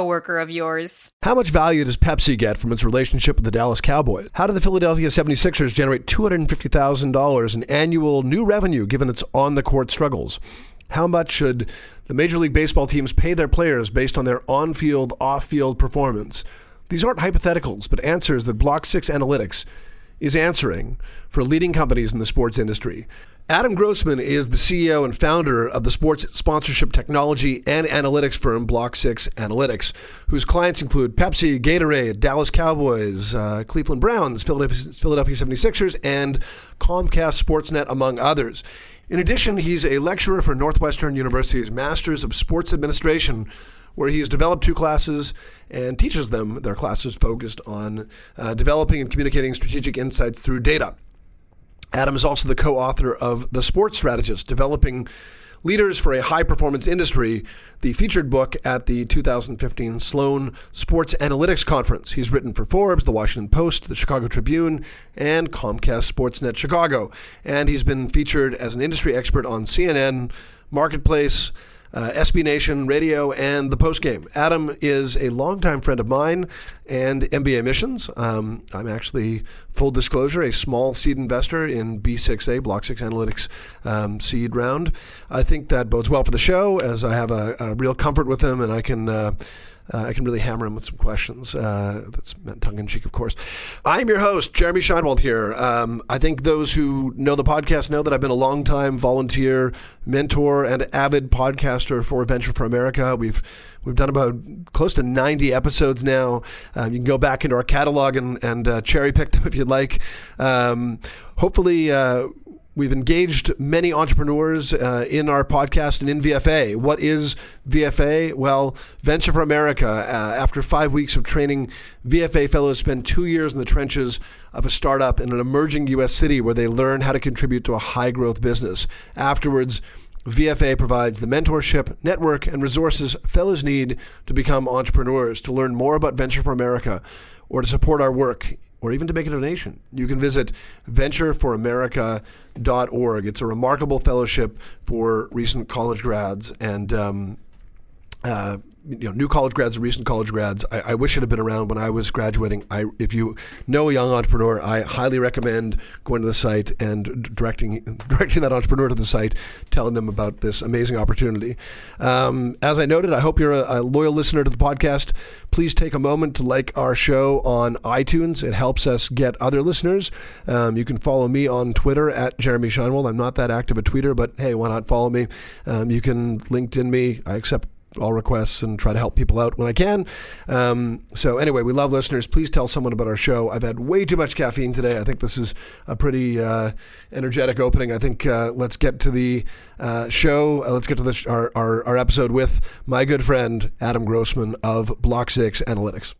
coworker of yours. How much value does Pepsi get from its relationship with the Dallas Cowboys? How do the Philadelphia 76ers generate $250,000 in annual new revenue given its on the court struggles? How much should the Major League Baseball teams pay their players based on their on field, off field performance? These aren't hypotheticals, but answers that Block 6 Analytics is answering for leading companies in the sports industry. Adam Grossman is the CEO and founder of the sports sponsorship technology and analytics firm Block 6 Analytics, whose clients include Pepsi, Gatorade, Dallas Cowboys, uh, Cleveland Browns, Philadelphia, Philadelphia 76ers, and Comcast Sportsnet, among others. In addition, he's a lecturer for Northwestern University's Masters of Sports Administration where he has developed two classes and teaches them their classes focused on uh, developing and communicating strategic insights through data. Adam is also the co author of The Sports Strategist, developing leaders for a high performance industry, the featured book at the 2015 Sloan Sports Analytics Conference. He's written for Forbes, The Washington Post, The Chicago Tribune, and Comcast Sportsnet Chicago. And he's been featured as an industry expert on CNN, Marketplace, uh, SB Nation Radio, and the postgame. Adam is a longtime friend of mine and MBA Missions. Um, I'm actually, full disclosure, a small seed investor in B6A, Block 6 Analytics um, seed round. I think that bodes well for the show as I have a, a real comfort with him and I can. Uh, uh, I can really hammer him with some questions. Uh, that's meant tongue in cheek, of course. I'm your host, Jeremy Shinewald here. Um, I think those who know the podcast know that I've been a long time volunteer, mentor, and avid podcaster for Venture for America. We've We've done about close to 90 episodes now. Um, you can go back into our catalog and, and uh, cherry pick them if you'd like. Um, hopefully, uh, We've engaged many entrepreneurs uh, in our podcast and in VFA. What is VFA? Well, Venture for America. Uh, after five weeks of training, VFA fellows spend two years in the trenches of a startup in an emerging U.S. city where they learn how to contribute to a high growth business. Afterwards, VFA provides the mentorship, network, and resources fellows need to become entrepreneurs. To learn more about Venture for America or to support our work, or even to make a donation, you can visit ventureforamerica.org. It's a remarkable fellowship for recent college grads and um, uh, you know, new college grads and recent college grads. I, I, wish it had been around when I was graduating. I, if you know a young entrepreneur, I highly recommend going to the site and directing directing that entrepreneur to the site, telling them about this amazing opportunity. Um, as I noted, I hope you're a, a, loyal listener to the podcast. Please take a moment to like our show on iTunes. It helps us get other listeners. Um, you can follow me on Twitter at Jeremy Shinewald. I'm not that active a tweeter, but hey, why not follow me? Um, you can LinkedIn me. I accept all requests and try to help people out when I can. Um, so anyway, we love listeners. Please tell someone about our show. I've had way too much caffeine today. I think this is a pretty uh, energetic opening. I think uh, let's get to the uh, show. Uh, let's get to the sh- our, our, our episode with my good friend Adam Grossman of Block Six Analytics.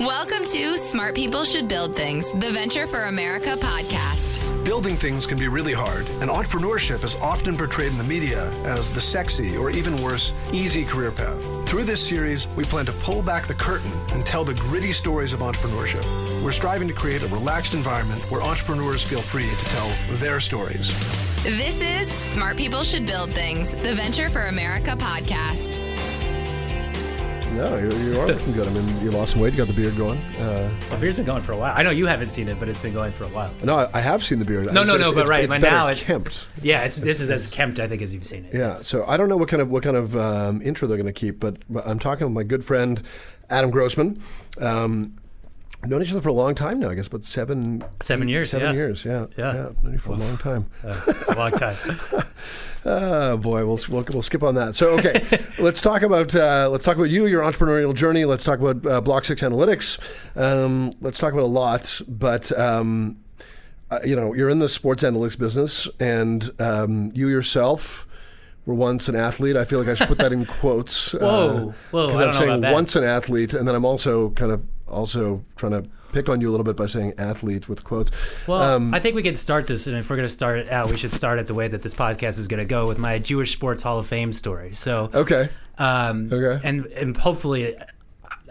Welcome to Smart People Should Build Things, the Venture for America podcast. Building things can be really hard, and entrepreneurship is often portrayed in the media as the sexy or even worse, easy career path. Through this series, we plan to pull back the curtain and tell the gritty stories of entrepreneurship. We're striving to create a relaxed environment where entrepreneurs feel free to tell their stories. This is Smart People Should Build Things, the Venture for America podcast. No, you're, you are looking good. I mean, you lost some weight. You got the beard going. Uh, the beard's been going for a while. I know you haven't seen it, but it's been going for a while. So. No, I have seen the beard. No, no, no, but it's, right, it's but now it's kempt. Yeah, it's this is as kempt I think as you've seen it. Yeah. So I don't know what kind of what kind of um, intro they're going to keep, but, I'm talking with my good friend Adam Grossman. Um, known each other for a long time now. I guess, but seven, seven years, seven yeah. years, yeah, yeah, yeah known you for a long time. Uh, it's a long time. Oh boy, we'll, we'll, we'll skip on that. So okay, let's talk about uh, let's talk about you, your entrepreneurial journey. Let's talk about uh, Block Six Analytics. Um, let's talk about a lot, but um, uh, you know, you're in the sports analytics business, and um, you yourself were once an athlete. I feel like I should put that in quotes. Whoa, whoa, Because I'm know saying about that. once an athlete, and then I'm also kind of also trying to pick on you a little bit by saying athletes with quotes. Well, Um, I think we can start this, and if we're going to start it out, we should start it the way that this podcast is going to go with my Jewish Sports Hall of Fame story. So, okay. um, Okay. and and hopefully,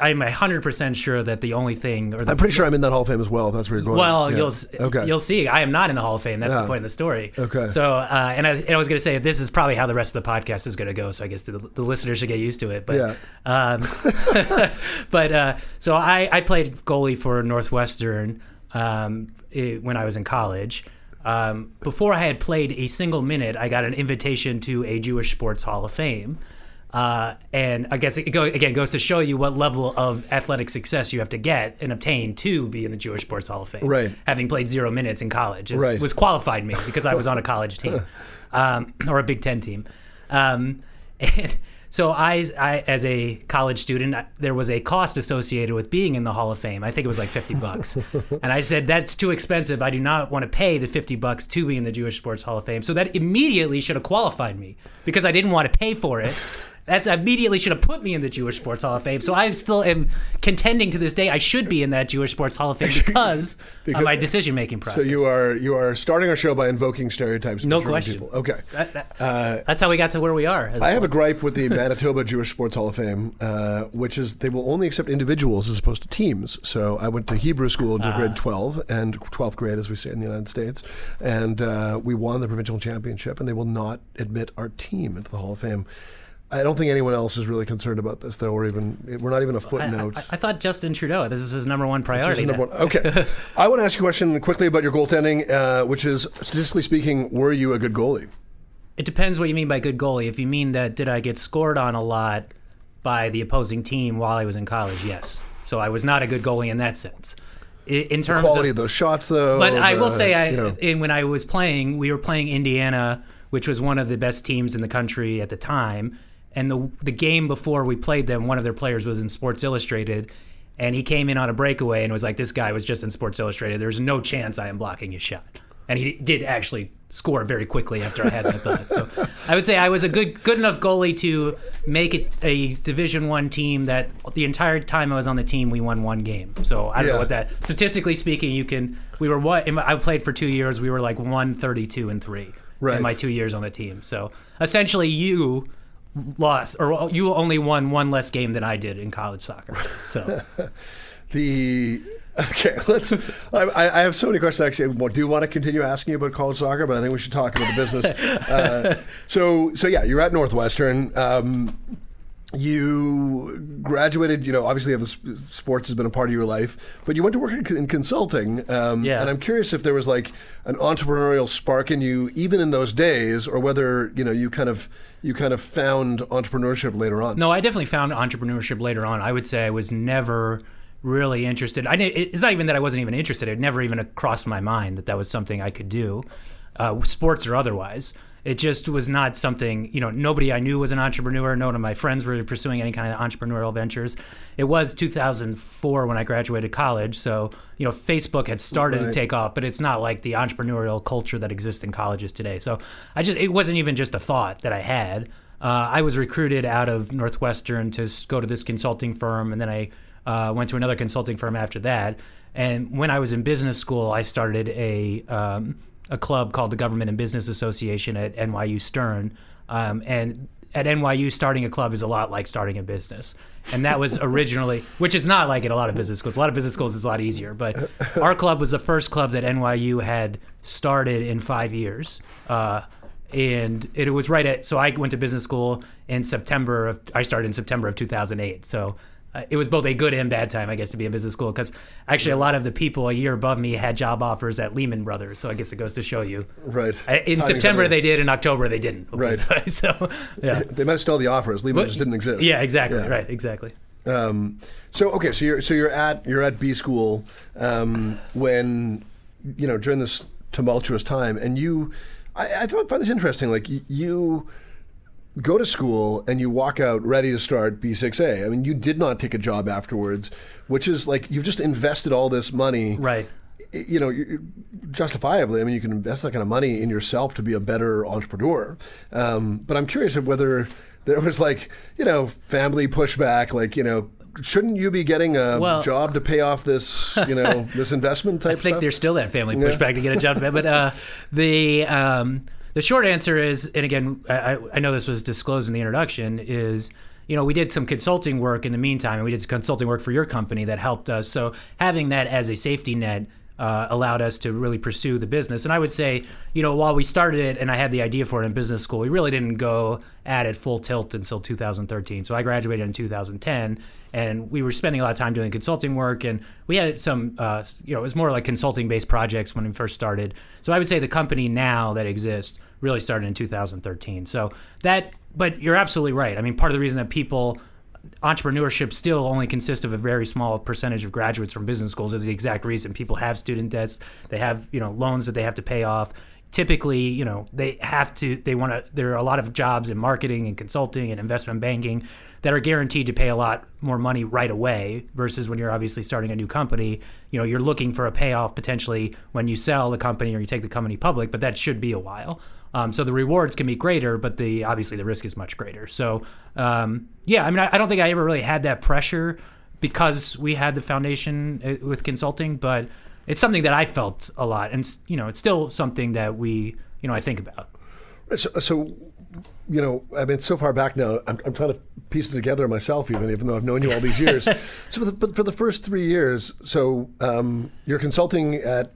I'm hundred percent sure that the only thing, or the, I'm pretty sure I'm in that Hall of Fame as well. If that's where you're going. well, Yeah. you'll okay. you'll see. I am not in the Hall of Fame. That's Yeah. the point of the story. Okay. So, uh, and I, and I was going to say this is probably how the rest of the podcast is going to go. So I guess the, the listeners should get used to it. But, Yeah. um, but uh, so I, I played goalie for Northwestern um, i when I was in college. Um, before I had played a single minute, I got an invitation to a Jewish Sports Hall of Fame. Uh, and I guess it go, again goes to show you what level of athletic success you have to get and obtain to be in the Jewish Sports Hall of Fame. Right. Having played zero minutes in college is, Right. was qualified me because I was on a college team um, or a Big Ten team. Um, and so I, I, as a college student, I- there was a cost associated with being in the Hall of Fame. I think it was like fifty bucks, and I said that's too expensive. I do not want to pay the fifty bucks to be in the Jewish Sports Hall of Fame. So that immediately should have qualified me because I didn't want to pay for it. That's immediately should have put me in the Jewish Sports Hall of Fame. So I still am contending to this day. I should be in that Jewish Sports Hall of Fame because, Because- of my decision making process. so you are you are starting our show by invoking stereotypes. No question. People. Okay. That- that- that's how we got to where we are. I have a gripe with the Manitoba Jewish Sports Hall of Fame, uh, which is they will only accept individuals as opposed to teams. So I went to Hebrew school Ah. until grade 12 and 12th grade, as we say in the United States, and uh, we won the provincial championship, and they will not admit our team into the Hall of Fame. I don't think anyone else is really concerned about this, though, or even we're not even a footnote. I- I thought Justin Trudeau. This is his number one This priority. is number one. Okay. I want to ask you a question quickly about your goaltending, uh, which is statistically speaking, were you a good goalie? It depends what you mean by good goalie. If you mean that did I get scored on a lot by the opposing team while I was in college, yes. So I was not a good goalie in that sense. In terms Quality of of those shots, though. But I will say, I you know, in, when I was playing, we were playing Indiana, which was one of the best teams in the country at the time. And the the game before we played them, one of their players was in Sports Illustrated, and he came in on a breakaway and was like, "This guy was just in Sports Illustrated. There's no chance I am blocking his shot." And he did actually score very quickly after I had that thought. So I would say I was a good good enough goalie to make it a Division One team that the entire time I was on the team we won one game. So I don't Yeah. know what that statistically speaking you can we were what I played for 2 years we were like 132 and 3 Right. in my 2 years on the team. So essentially you lost or you only won one less game than I did in college soccer. So The okay, let's. I, I have so many questions. Actually, I do want to continue asking you about college soccer, but I think we should talk about the business. uh, so, so yeah, you're at Northwestern. Um, you graduated. You know, obviously, sports has been a part of your life, but you went to work in, in consulting. Um, Yeah. And I'm curious if there was like an entrepreneurial spark in you, even in those days, or whether you know you kind of you kind of found entrepreneurship later on. No, I definitely found entrepreneurship later on. I would say I was never really interested. I it's not even that I wasn't even interested. It never even crossed my mind that that was something I could do, uh, sports or otherwise. It just was not something, you know, nobody I knew was an entrepreneur. None of my friends were pursuing any kind of entrepreneurial ventures. It was 2004 when I graduated college. So, you know, Facebook had started Right. to take off, but it's not like the entrepreneurial culture that exists in colleges today. So I just, it wasn't even just a thought that I had. Uh, I was recruited out of Northwestern to go to this consulting firm, and then I uh, went to another consulting firm after that. And when I was in business school, I started a um, a club called the Government and Business Association at NYU Stern. Um, and at NYU, starting a club is a lot like starting a business. And that was originally, which is not like at a lot of business schools. A lot of business schools is a lot easier. But our club was the first club that NYU had started in five years. Uh, and it was right at so I went to business school in September of I started in September of 2008 so uh, it was both a good and bad time I guess to be in business school because actually a lot of the people a year above me had job offers at Lehman Brothers so I guess it goes to show you Right. In Timing's September they did in October they didn't Right. so yeah They have still the offers. Lehman just didn't exist. yeah exactly Yeah. right exactly Um, so okay, so you're so you're at you're at B school um, when you know during this tumultuous time, and you, I, I thought- find this interesting. Like you go to school and you walk out ready to start B6A. I mean, you did not take a job afterwards, which is like you've just invested all this money right you know, justifiably, I mean, you can invest that kind of money in yourself to be a better entrepreneur. Um, but I'm curious of whether there was like, you know, family pushback, like, you know, shouldn't you be getting a Well- job to pay off this, you know, this investment type I think stuff? there's still that family pushback to get a job, but uh, the um, the short answer is, and again, I, I know this was disclosed in the introduction, is you know we did some consulting work in the meantime, and we did some consulting work for your company that helped us. So having that as a safety net. Uh, allowed us to really pursue the business. And I would say, you know, while we started it and I had the idea for it in business school, we really didn't go at it full tilt until 2013. So I graduated in 2010 and we were spending a lot of time doing consulting work and we had some uh, you know it was more like consulting based projects when we first started so i would say the company now that exists really started in 2013 so that but you're absolutely right i mean part of the reason that people entrepreneurship still only consists of a very small percentage of graduates from business schools. Is the exact reason. People have student debts. They have you know loans that they have to pay off. Typically you know they have to they want to there are a lot of jobs in marketing and consulting and investment banking that are guaranteed to pay a lot more money right away versus when you're obviously starting a new company. You know you're looking for a payoff potentially when you sell the company or you take the company public but that should be a while um, so the rewards can be greater but the obviously the risk is much greater so um, yeah i mean I, I don't think i ever really had that pressure because we had the foundation uh, with consulting but it's something that i felt a lot and you know it's still something that we you know i think about So, so, you know, I mean, so far back now, I'm, I'm trying to piece it together myself, even even though I've known you all these years. so, for the, but for the first three years, so um, you're consulting at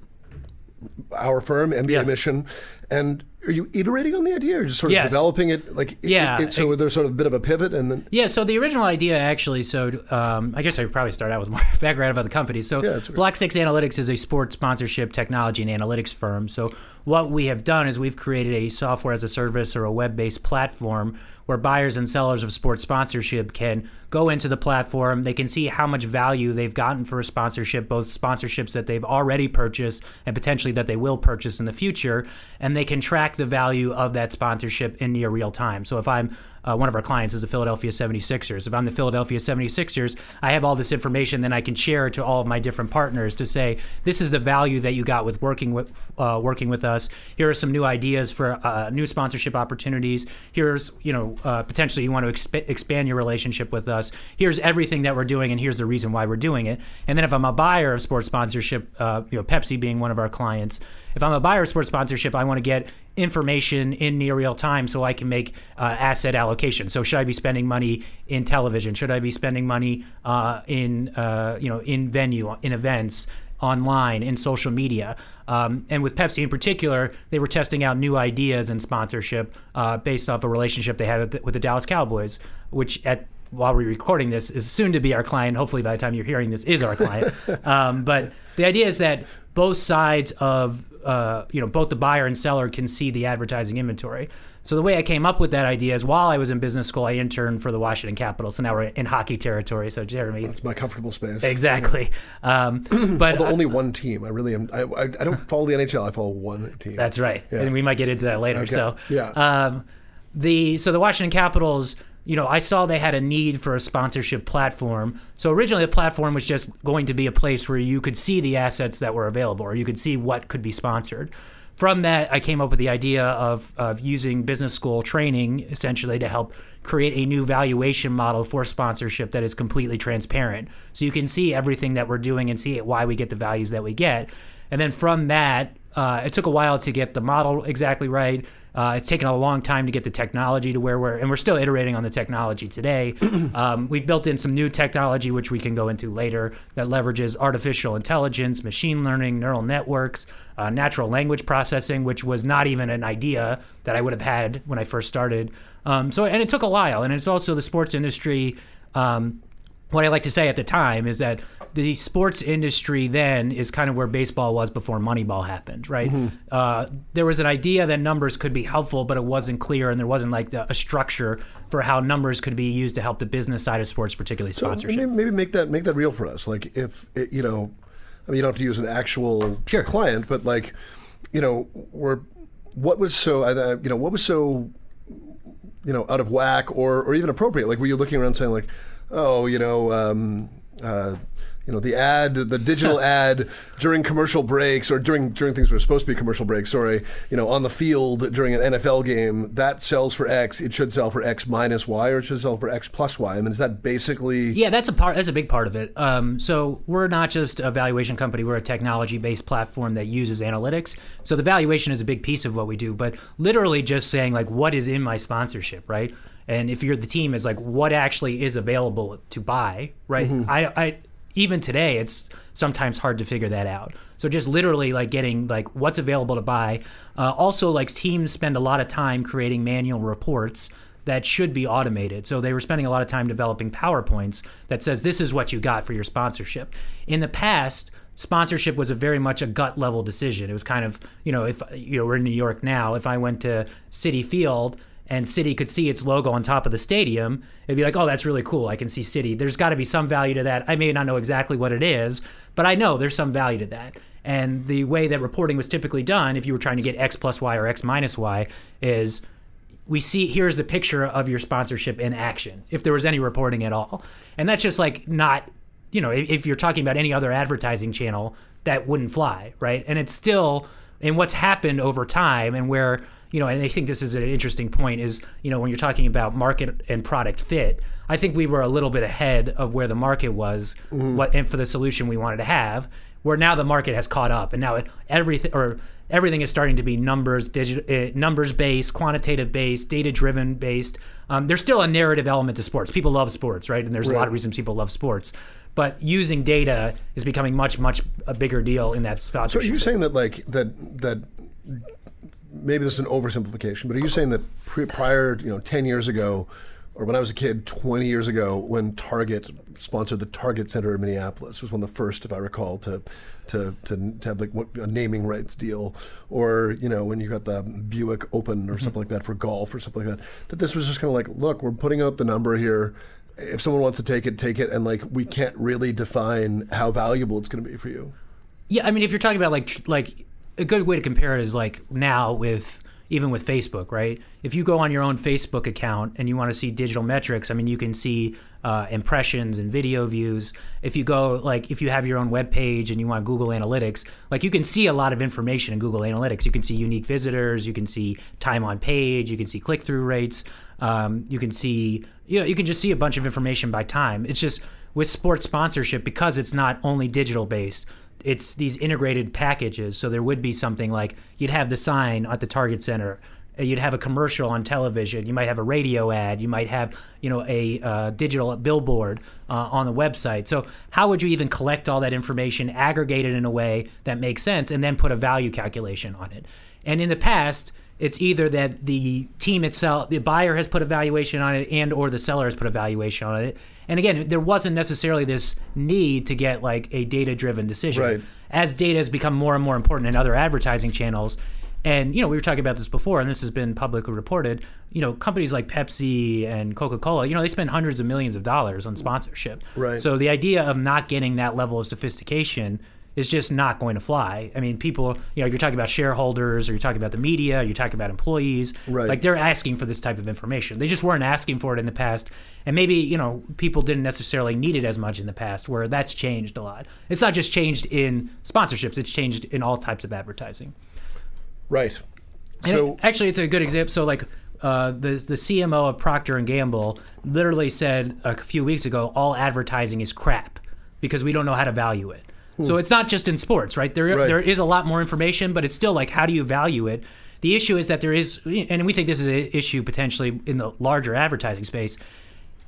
our firm, MBA Yeah. Mission, and are you iterating on the idea, or just sort of Yes. developing it? Like, it- Yeah. it- so there's sort of a bit of a pivot, and then Yeah, so the original idea actually, so um, I guess I could probably start out with more background about the company. So Yeah. Block Six Analytics is a sports sponsorship technology and analytics firm. So what we have done is we've created a software as a service or a web-based platform where buyers and sellers of sports sponsorship can go into the platform. They can see how much value they've gotten for a sponsorship, both sponsorships that they've already purchased and potentially that they will purchase in the future. And they can track the value of that sponsorship in near real time. So if I'm uh, one of our clients is the Philadelphia 76ers. If I'm the Philadelphia 76ers, I have all this information, then I can share to all of my different partners to say, this is the value that you got with working with uh, working with us. Here are some new ideas for uh, new sponsorship opportunities. Here's, you know, uh, potentially you want to exp- expand your relationship with us. Here's everything that we're doing, and here's the reason why we're doing it. And then if I'm a buyer of sports sponsorship, uh, you know, Pepsi being one of our clients, if I'm a buyer of sports sponsorship, I want to get information in near real time so I can make uh, asset allocation. So should I be spending money in television? Should I be spending money uh, in uh, you know in venue, in events? online in social media um, and with pepsi in particular they were testing out new ideas and sponsorship uh, based off a relationship they had with the, with the dallas cowboys which at while we're recording this is soon to be our client hopefully by the time you're hearing this is our client um, but the idea is that both sides of uh, you know both the buyer and seller can see the advertising inventory. So the way I came up with that idea is while I was in business school, I interned for the Washington Capitals. So now we're in hockey territory. So Jeremy, it's my comfortable space. exactly. Um, but Although only one team. I really am. I, I, I don't follow the NHL. I follow one team. That's right, Yeah. and we might get into that later. Okay. So, Yeah. um, the so the Washington Capitals, you know, I saw they had a need for a sponsorship platform. So originally, the platform was just going to be a place where you could see the assets that were available, or you could see what could be sponsored. From that, I came up with the idea of of using business school training essentially to help create a new valuation model for sponsorship that is completely transparent. So you can see everything that we're doing and see why we get the values that we get. And then from that, uh, it took a while to get the model exactly right. Uh, it's taken a long time to get the technology to where we're, and we're still iterating on the technology today. um, we've built in some new technology, which we can go into later, that leverages artificial intelligence, machine learning, neural networks, uh, natural language processing, which was not even an idea that I would have had when I first started. Um, so, and it took a while. And it's also the sports industry. Um, what I like to say at the time is that the sports industry then is kind of where baseball was before Moneyball happened, right? Uh, there was an idea that numbers could be helpful, but it wasn't clear, and there wasn't like the, a structure for how numbers could be used to help the business side of sports, particularly sponsorship. Maybe, maybe make that make that real for us. Like if it, you know, I mean, you don't have to use an actual Sure. client, but like, you know, or what was so uh, you know what was so you know out of whack or or even appropriate? Like, were you looking around saying like, oh, you know, um, uh, you know the ad, the digital ad during commercial breaks or during during things that are supposed to be commercial breaks. Sorry, you know, on the field during an NFL game that sells for X. It should sell for X minus Y, or it should sell for X plus Y. I mean, is that basically? Yeah, that's a part. That's a big part of it. Um, so we're not just a valuation company. We're a technology-based platform that uses analytics. So the valuation is a big piece of what we do. But literally, just saying like, what is in my sponsorship, right? And if you're the team, is like, what actually is available to buy, right? I, I even today, it's sometimes hard to figure that out. So just literally like getting like what's available to buy. Uh, also, like teams spend a lot of time creating manual reports that should be automated. So they were spending a lot of time developing PowerPoints that says this is what you got for your sponsorship. In the past, sponsorship was a very much a gut level decision. It was kind of, you know, if you know, we're in New York now, if I went to Citi Field and Citi could see its logo on top of the stadium, it'd be like, "Oh, that's really cool. I can see Citi." There's got to be some value to that. I may not know exactly what it is, but I know there's some value to that. And the way that reporting was typically done, if you were trying to get X plus Y or X minus Y, is we see here's the picture of your sponsorship in action if there was any reporting at all and that's just like not you know if, you're talking about any other advertising channel that wouldn't fly right and it's still and what's happened over time and where you know and i think this is an interesting point is you know when you're talking about market and product fit i think we were a little bit ahead of where the market was what and for the solution we wanted to have where now the market has caught up and now it, everything or everything is starting to be numbers digital uh, numbers based quantitative based data driven based. Um, there's still a narrative element to sports. People love sports right? And there's a lot of reasons people love sports. But using data is becoming much much a bigger deal in that So sponsorship are you saying that like that that maybe this is an oversimplification, but are you saying that pre- prior, you know, ten years ago, or when I was a kid, twenty years ago, when Target sponsored the Target Center in Minneapolis, was one of the first, if I recall, to to to, to have like what, a naming rights deal, or you know, when you got the Buick Open or something mm-hmm. like that for golf or something like that, that this was just kind of like, look, we're putting out the number here. If someone wants to take it, take it, and like we can't really define how valuable it's going to be for you. Yeah, I mean, if you're talking about like like a good way to compare it is like now with even with Facebook, right? If you go on your own Facebook account and you want to see digital metrics, I mean, you can see uh, impressions and video views. If you go like if you have your own web page and you want Google Analytics, like you can see a lot of information in Google Analytics. You can see unique visitors, you can see time on page, you can see click through rates, um, you can see you know you can just see a bunch of information by time. It's just with sports sponsorship because it's not only digital based it's these integrated packages. So there would be something like you'd have the sign at the Target Center, uh, you'd have a commercial on television, you might have a radio ad, you might have you know a uh, digital billboard uh, on the website. So how would you even collect all that information, aggregate it in a way that makes sense, and then put a value calculation on it? And in the past. It's either that the team itself, the buyer has put a valuation on it, and or the seller has put a valuation on it. And again, there wasn't necessarily this need to get like a data-driven decision Right. as data has become more and more important in other advertising channels and you know we were talking about this before and this has been publicly reported you know companies like pepsi and coca-cola you know they spend hundreds of millions of dollars on sponsorship Right. so the idea of not getting that level of sophistication is just not going to fly i mean people you know you're talking about shareholders or you're talking about the media you're talking about employees Right. like they're asking for this type of information they just weren't asking for it in the past and maybe you know people didn't necessarily need it as much in the past where that's changed a lot it's not just changed in sponsorships it's changed in all types of advertising Right. and So it- actually, it's a good example. So, like uh, the the CMO of Procter and Gamble literally said a few weeks ago, all advertising is crap because we don't know how to value it. So it's not just in sports, right? There. Right. there is a lot more information, but it's still like how do you value it? The issue is that there is, and we think this is an issue potentially in the larger advertising space.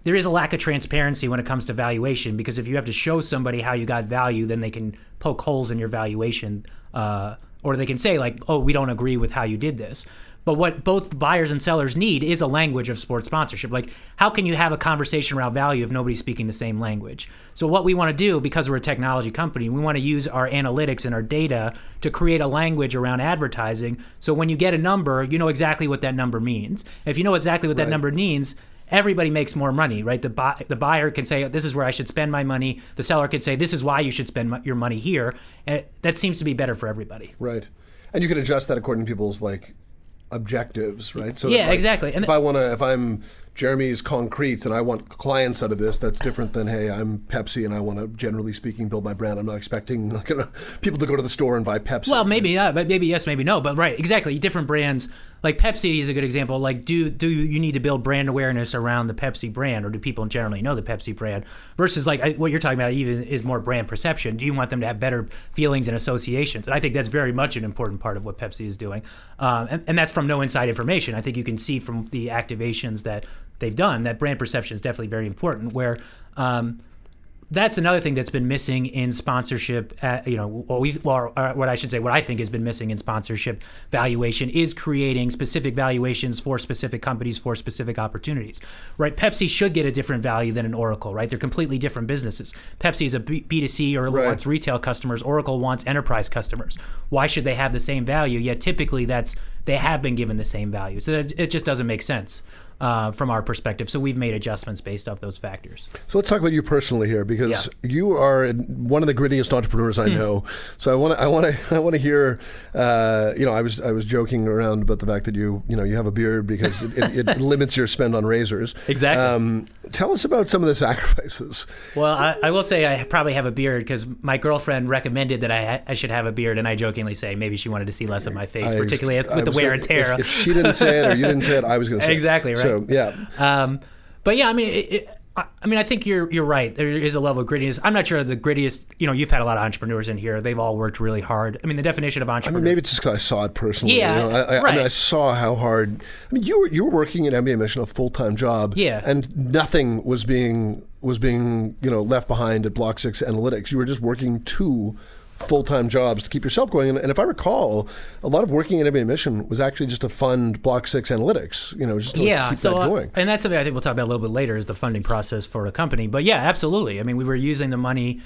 There is a lack of transparency when it comes to valuation because if you have to show somebody how you got value, then they can poke holes in your valuation, uh, or they can say like, "Oh, we don't agree with how you did this." But what both buyers and sellers need is a language of sports sponsorship. Like, how can you have a conversation around value if nobody's speaking the same language? So, what we want to do, because we're a technology company, we want to use our analytics and our data to create a language around advertising. So, when you get a number, you know exactly what that number means. If you know exactly what that number means, everybody makes more money, right? The buy, the buyer can say this is where I should spend my money. The seller can say this is why you should spend my, your money here. And that seems to be better for everybody. Right. And you can adjust that according to people's like objectives, right? So Yeah, like, exactly. And if I want to, if I'm Jeremy's concrete and I want clients out of this. That's different than hey, I'm Pepsi and I want to generally speaking build my brand. I'm not expecting like, people to go to the store and buy Pepsi. Well, maybe yeah, but maybe yes, maybe no. But right, exactly. Different brands like Pepsi is a good example. Like, do do you need to build brand awareness around the Pepsi brand, or do people generally know the Pepsi brand? Versus like I, what you're talking about, even is more brand perception. Do you want them to have better feelings and associations? And I think that's very much an important part of what Pepsi is doing, um, and, and that's from no inside information. I think you can see from the activations that they've done that brand perception is definitely very important. Where um, that's another thing that's been missing in sponsorship. At, uh, you know, what we, or, or what I should say, what I think has been missing in sponsorship valuation is creating specific valuations for specific companies for specific opportunities. Right? Pepsi should get a different value than an Oracle. Right? They're completely different businesses. Pepsi is a B two C or right. wants retail customers. Oracle wants enterprise customers. Why should they have the same value? Yet typically that's they have been given the same value. So it just doesn't make sense uh, from our perspective. So we've made adjustments based off those factors. So let's talk about you personally here, because yeah. you are one of the grittiest entrepreneurs I hmm. know. so I want to, I want to, I want to hear. Uh, you know, I was, I was joking around about the fact that you, you know, you have a beard because it, it, it limits your spend on razors. Exactly. Um, tell us about some of the sacrifices. Well, I, I will say I probably have a beard because my girlfriend recommended that I, I should have a beard, and I jokingly say maybe she wanted to see less of my face, I, particularly as, with the wear and tear. If, if, she didn't say it or you didn't say it, I was going to say exactly right. So yeah. Um, but yeah, I mean, it, it, I mean, I think you're you're right. There is a level of grittiness. I'm not sure the grittiest. You know, you've had a lot of entrepreneurs in here. They've all worked really hard. I mean, the definition of entrepreneur. I mean, maybe it's just because I saw it personally. Yeah, you know? I, I, right. I, mean, I saw how hard. I mean, you were you were working at MBA Mission, a full time job. Yeah, and nothing was being was being you know left behind at Block Six Analytics. You were just working two full time jobs to keep yourself going. And, and, if I recall, a lot of working at MBA Mission was actually just to fund Block Six Analytics. You know, just to yeah, keep so, that going. Uh, and that's something I think we'll talk about a little bit later is the funding process for the company. But yeah, absolutely. I mean, we were using the money.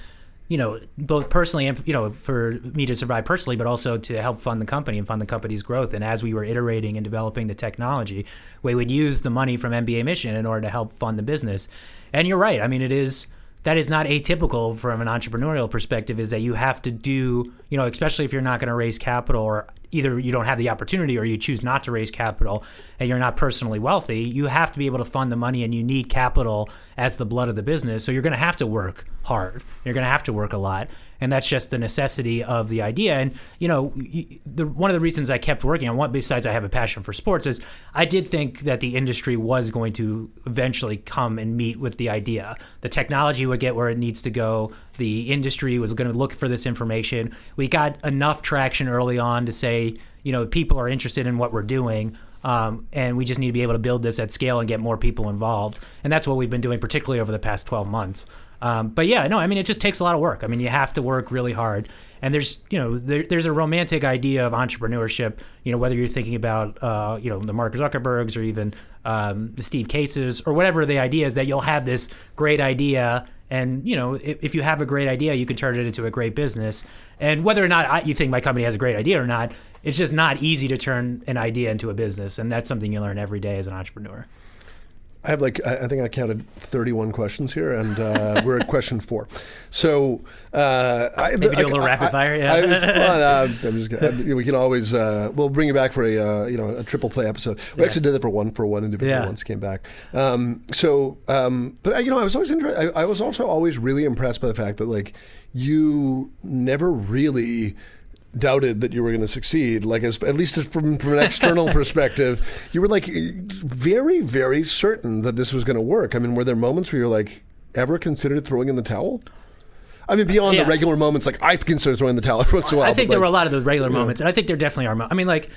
You know, both personally and you know, for me to survive personally, but also to help fund the company and fund the company's growth. And as we were iterating and developing the technology, we would use the money from MBA Mission in order to help fund the business. And you're right. I mean, it is that is not atypical from an entrepreneurial perspective is that you have to do you know especially if you're not going to raise capital or either you don't have the opportunity or you choose not to raise capital and you're not personally wealthy you have to be able to fund the money and you need capital as the blood of the business. So you're going to have to work hard. You're going to have to work a lot and that's just the necessity of the idea. And you know, the, one of the reasons I kept working on what, besides I have a passion for sports, is I did think that the industry was going to eventually come and meet with the idea. The technology would get where it needs to go. The industry was going to look for this information. We got enough traction early on to say, you know, people are interested in what we're doing. Um, and we just need to be able to build this at scale and get more people involved. And that's what we've been doing, particularly over the past 12 months. Um, but yeah, no, I mean, it just takes a lot of work. I mean, you have to work really hard. And there's, you know, there, there's a romantic idea of entrepreneurship. You know, whether you're thinking about, uh, you know, the Mark Zuckerbergs or even um, the Steve Cases or whatever the idea is that you'll have this great idea and you know, if, if, you have a great idea, you can turn it into a great business. And whether or not I, you think my company has a great idea or not, it's just not easy to turn an idea into a business. And that's something you learn every day as an entrepreneur. I have like I think I counted 31 questions here, and uh, we're at question four. So uh, I, maybe do a little I, rapid fire. Yeah, I, was, well, no, I'm just, we can always uh, we'll bring you back for a uh, you know a triple play episode. We yeah. actually did that for one for one individual yeah. once came back. Um, so, um, but you know, I was always interested. I, I was also always really impressed by the fact that like you never really doubted that you were going to succeed. Like, as at least from from an external perspective, you were like very, very certain that this was going to work. I mean, were there moments where you're like, ever considered throwing in the towel? I mean, beyond yeah. the regular moments, like I consider throwing the towel every once in a while. I think there like, were a lot of those regular moments, and I think there definitely are. I mean, like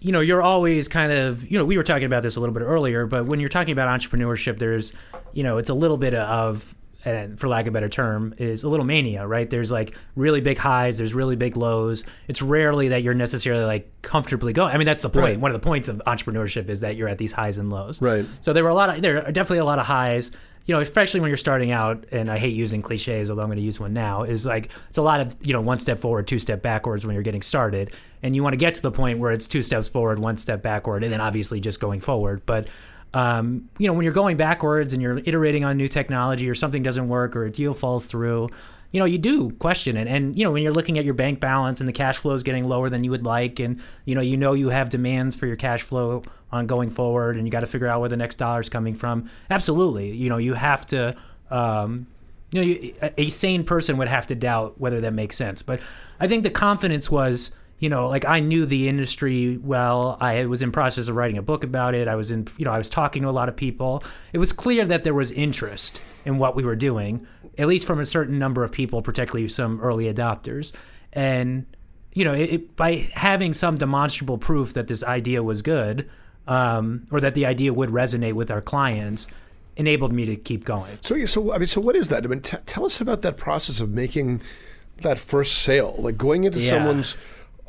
you know, you're always kind of, you know, we were talking about this a little bit earlier, but when you're talking about entrepreneurship, there's, you know, it's a little bit of and for lack of a better term, is a little mania, right? There's like really big highs, there's really big lows. It's rarely that you're necessarily like comfortably going. I mean, that's the point. Right. One of the points of entrepreneurship is that you're at these highs and lows. Right. So there were a lot of there are definitely a lot of highs. You know, especially when you're starting out, and I hate using cliches, although I'm going to use one now. Is like it's a lot of you know one step forward, two step backwards when you're getting started, and you want to get to the point where it's two steps forward, one step backward, and then obviously just going forward. But um, you know, when you're going backwards and you're iterating on new technology or something doesn't work or a deal falls through, you know, you do question it. And, you know, when you're looking at your bank balance and the cash flow is getting lower than you would like, and, you know, you know you have demands for your cash flow on going forward, and you got to figure out where the next dollar is coming from. Absolutely. You know, you have to, um, you know, you, a sane person would have to doubt whether that makes sense. But I think the confidence was, you know, like I knew the industry well. I was in process of writing a book about it. I was in, you know, I was talking to a lot of people. It was clear that there was interest in what we were doing, at least from a certain number of people, particularly some early adopters. And you know, it, it, by having some demonstrable proof that this idea was good, um, or that the idea would resonate with our clients, enabled me to keep going. So, yeah, so I mean, so what is that? I mean, t- tell us about that process of making that first sale, like going into yeah. someone's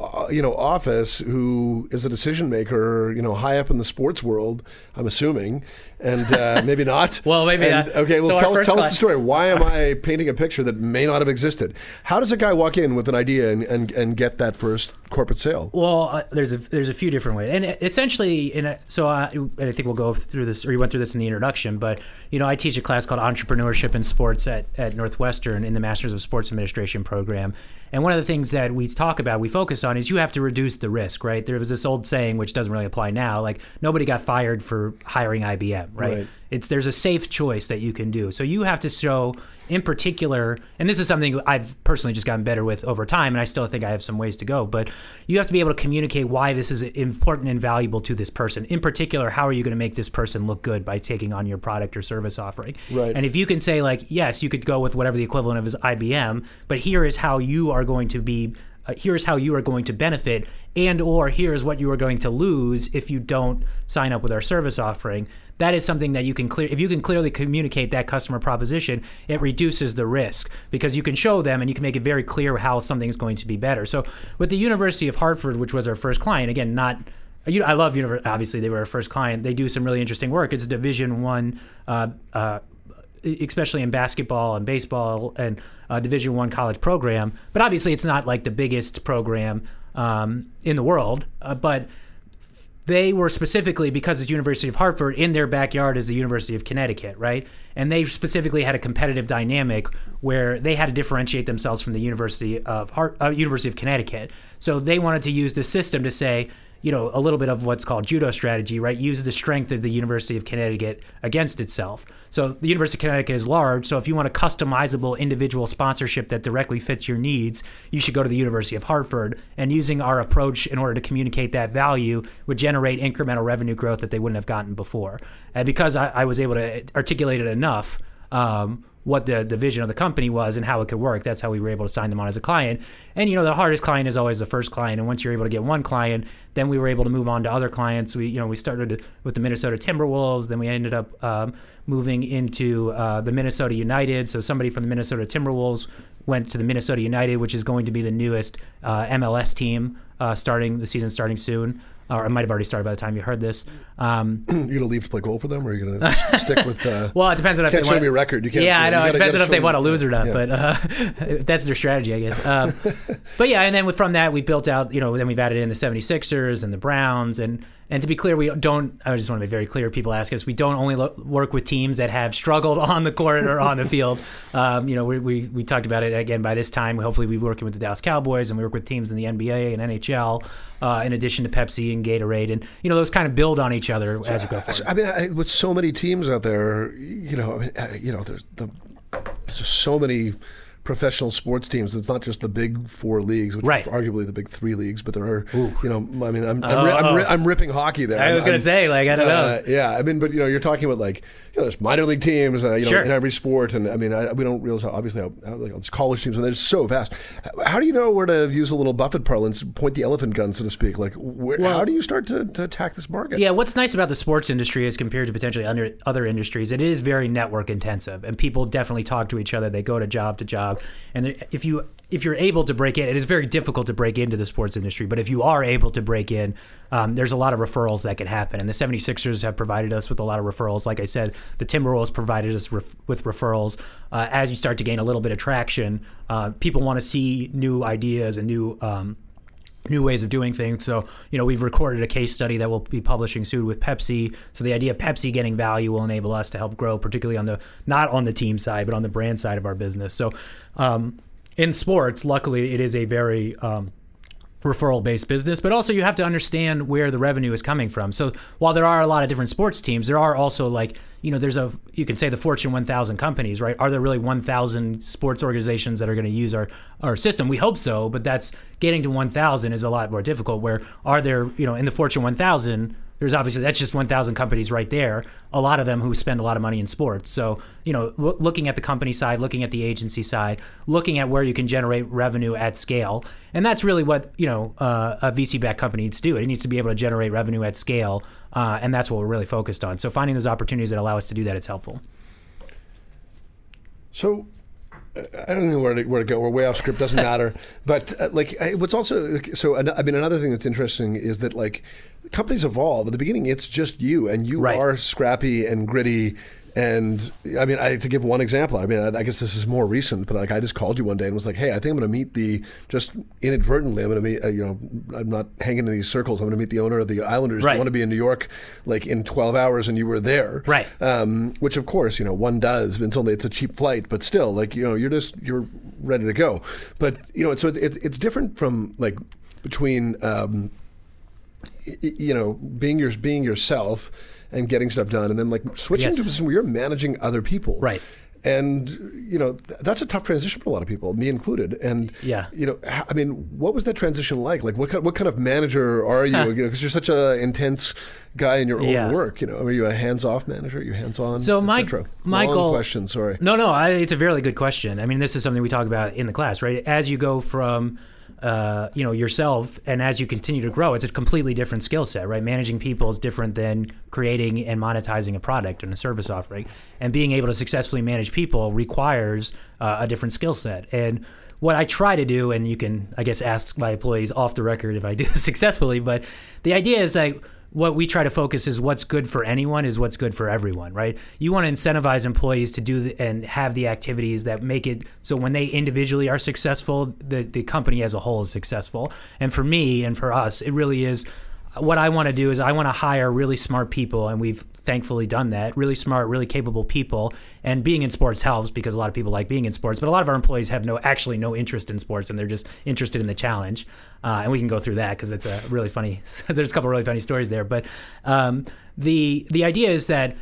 uh, you know, office who is a decision maker, you know, high up in the sports world, I'm assuming, and uh, maybe not. well, maybe and, not. Okay, well, so tell, tell us the story. Why am I painting a picture that may not have existed? How does a guy walk in with an idea and, and, and get that first corporate sale? Well, uh, there's a there's a few different ways, and essentially, in a, so I, I think we'll go through this, or you went through this in the introduction, but you know, I teach a class called Entrepreneurship in Sports at at Northwestern in the Masters of Sports Administration program, and one of the things that we talk about, we focus on, is you have to reduce the risk, right? There was this old saying, which doesn't really apply now, like nobody got fired for hiring IBM, right? right. It's there's a safe choice that you can do. So you have to show, in particular, and this is something I've personally just gotten better with over time, and I still think I have some ways to go. But you have to be able to communicate why this is important and valuable to this person. In particular, how are you going to make this person look good by taking on your product or service offering? Right. And if you can say like, yes, you could go with whatever the equivalent of is IBM, but here is how you are going to be here's how you are going to benefit and or here's what you are going to lose if you don't sign up with our service offering that is something that you can clear if you can clearly communicate that customer proposition it reduces the risk because you can show them and you can make it very clear how something is going to be better so with the university of hartford which was our first client again not I love University. Obviously, they were our first client. They do some really interesting work. It's a Division One uh, uh, especially in basketball and baseball and uh, Division One college program. But obviously, it's not like the biggest program um, in the world. Uh, but they were specifically because it's University of Hartford in their backyard is the University of Connecticut, right? And they specifically had a competitive dynamic where they had to differentiate themselves from the University of Hart, uh, University of Connecticut. So they wanted to use the system to say, you know, a little bit of what's called judo strategy, right? Use the strength of the University of Connecticut against itself. So the University of Connecticut is large. So if you want a customizable individual sponsorship that directly fits your needs, you should go to the University of Hartford. And using our approach in order to communicate that value would generate incremental revenue growth that they wouldn't have gotten before. And because I, I was able to articulate it enough, um, what the, the vision of the company was and how it could work. That's how we were able to sign them on as a client. And you know, the hardest client is always the first client. And once you're able to get one client, then we were able to move on to other clients. We you know we started with the Minnesota Timberwolves, then we ended up um, moving into uh, the Minnesota United. So somebody from the Minnesota Timberwolves went to the Minnesota United, which is going to be the newest uh, MLS team uh, starting the season starting soon or it might have already started by the time you heard this. Um, you gonna leave to play golf for them, or are you gonna stick with? Uh, well, it depends on if can't they show want, me a record. You can't. Yeah, I know. It depends on if they want to lose or not, yeah. but uh, that's their strategy, I guess. Um, but yeah, and then from that we built out. You know, then we've added in the 76ers and the Browns, and and to be clear, we don't. I just want to be very clear. People ask us, we don't only lo- work with teams that have struggled on the court or on the field. Um, you know, we, we we talked about it again. By this time, hopefully, we're working with the Dallas Cowboys, and we work with teams in the NBA and NHL uh, in addition to Pepsi and Gatorade, and you know those kind of build on each other so, as you go forward. I mean, I, with so many teams out there, you know, I mean, you know, there's the there's just so many professional sports teams. It's not just the big four leagues, which right. are arguably the big three leagues, but there are, Ooh. you know, I mean, I'm, I'm, oh, I'm, ri- I'm, ripping hockey there. I was going to say, like, I don't uh, know. Yeah, I mean, but, you know, you're talking about, like, you know, there's minor league teams, uh, you know, in every sport. And, I mean, I, we don't realize how, obviously, how, how like, these college teams, and they're so fast. How do you know where to use a little Buffett parlance, point the elephant gun, so to speak? Like, where, well, how do you start to, to attack this market? Yeah, what's nice about the sports industry as compared to potentially under, other industries, it is very network intensive, and people definitely talk to each other. They go to job to job. And if you if you're able to break in, it is very difficult to break into the sports industry. But if you are able to break in, um, there's a lot of referrals that can happen. And the 76ers have provided us with a lot of referrals. Like I said, the Timberwolves provided us ref- with referrals. Uh, as you start to gain a little bit of traction, uh, people want to see new ideas and new. Um, new ways of doing things. So, you know, we've recorded a case study that we'll be publishing soon with Pepsi. So the idea of Pepsi getting value will enable us to help grow, particularly on the not on the team side, but on the brand side of our business. So, um, in sports, luckily, it is a very um, referral based business, but also you have to understand where the revenue is coming from. So while there are a lot of different sports teams, there are also like, you know, there's a, you can say the Fortune 1000 companies, right? Are there really 1000 sports organizations that are going to use our, our system? We hope so, but that's getting to 1000 is a lot more difficult. Where are there, you know, in the Fortune 1000, there's obviously that's just 1000 companies right there a lot of them who spend a lot of money in sports so you know w- looking at the company side looking at the agency side looking at where you can generate revenue at scale and that's really what you know uh, a vc backed company needs to do it needs to be able to generate revenue at scale uh, and that's what we're really focused on so finding those opportunities that allow us to do that is helpful so I don't know where to, where to go. We're way off script. Doesn't matter. But uh, like, I, what's also so? I mean, another thing that's interesting is that like companies evolve. At the beginning, it's just you, and you Right. are scrappy and gritty. And I mean, I, to give one example, I mean, I, I guess this is more recent, but like, I just called you one day and was like, "Hey, I think I'm going to meet the just inadvertently. I'm going to meet, uh, you know, I'm not hanging in these circles. I'm going to meet the owner of the Islanders. Right. I want to be in New York, like in 12 hours, and you were there, Right. um, which of course you know one does. It's only it's a cheap flight, but still, like you know, you're just you're ready to go. But you know, so it, it, it's different from like between um, you know being your being yourself and getting stuff done, and then like switching Yes. to a position where you're managing other people, Right. And you know that's a tough transition for a lot of people, me included. And Yeah. you know, I mean, what was that transition like? Like, what kind, what kind of manager are you? you know, because you're such a intense guy in your own Yeah. work. You know, are you a hands-off manager? Are you hands-on? So et my- my goal- question. Sorry. No, no, I, it's a very good question. I mean, this is something we talk about in the class, right? As you go from, uh, you know, yourself, and as you continue to grow, it's a completely different skill set, right? Managing people is different than creating and monetizing a product and a service offering, and being able to successfully manage people requires uh, a different skill set. And what I try to do, and you can, I guess, ask my employees off the record if I do this successfully, but the idea is that what we try to focus is what's good for anyone is what's good for everyone, right? You want to incentivize employees to do the, and have the activities that make it so when they individually are successful, the, the company as a whole is successful. And for me and for us, it really is what I want to do is I want to hire really smart people, and we've thankfully done that. Really smart, really capable people, and being in sports helps because a lot of people like being in sports. But a lot of our employees have no, actually, no interest in sports, and they're just interested in the challenge. Uh, and we can go through that because it's a really funny. there's a couple really funny stories there, but um, the the idea is that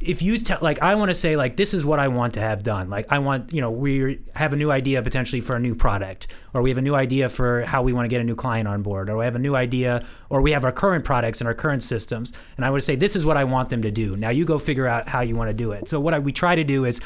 if you tell like I want to say like this is what I want to have done. Like I want you know we have a new idea potentially for a new product, or we have a new idea for how we want to get a new client on board, or we have a new idea, or we have our current products and our current systems, and I would say this is what I want them to do. Now you go figure out how you want to do it. So what I, we try to do is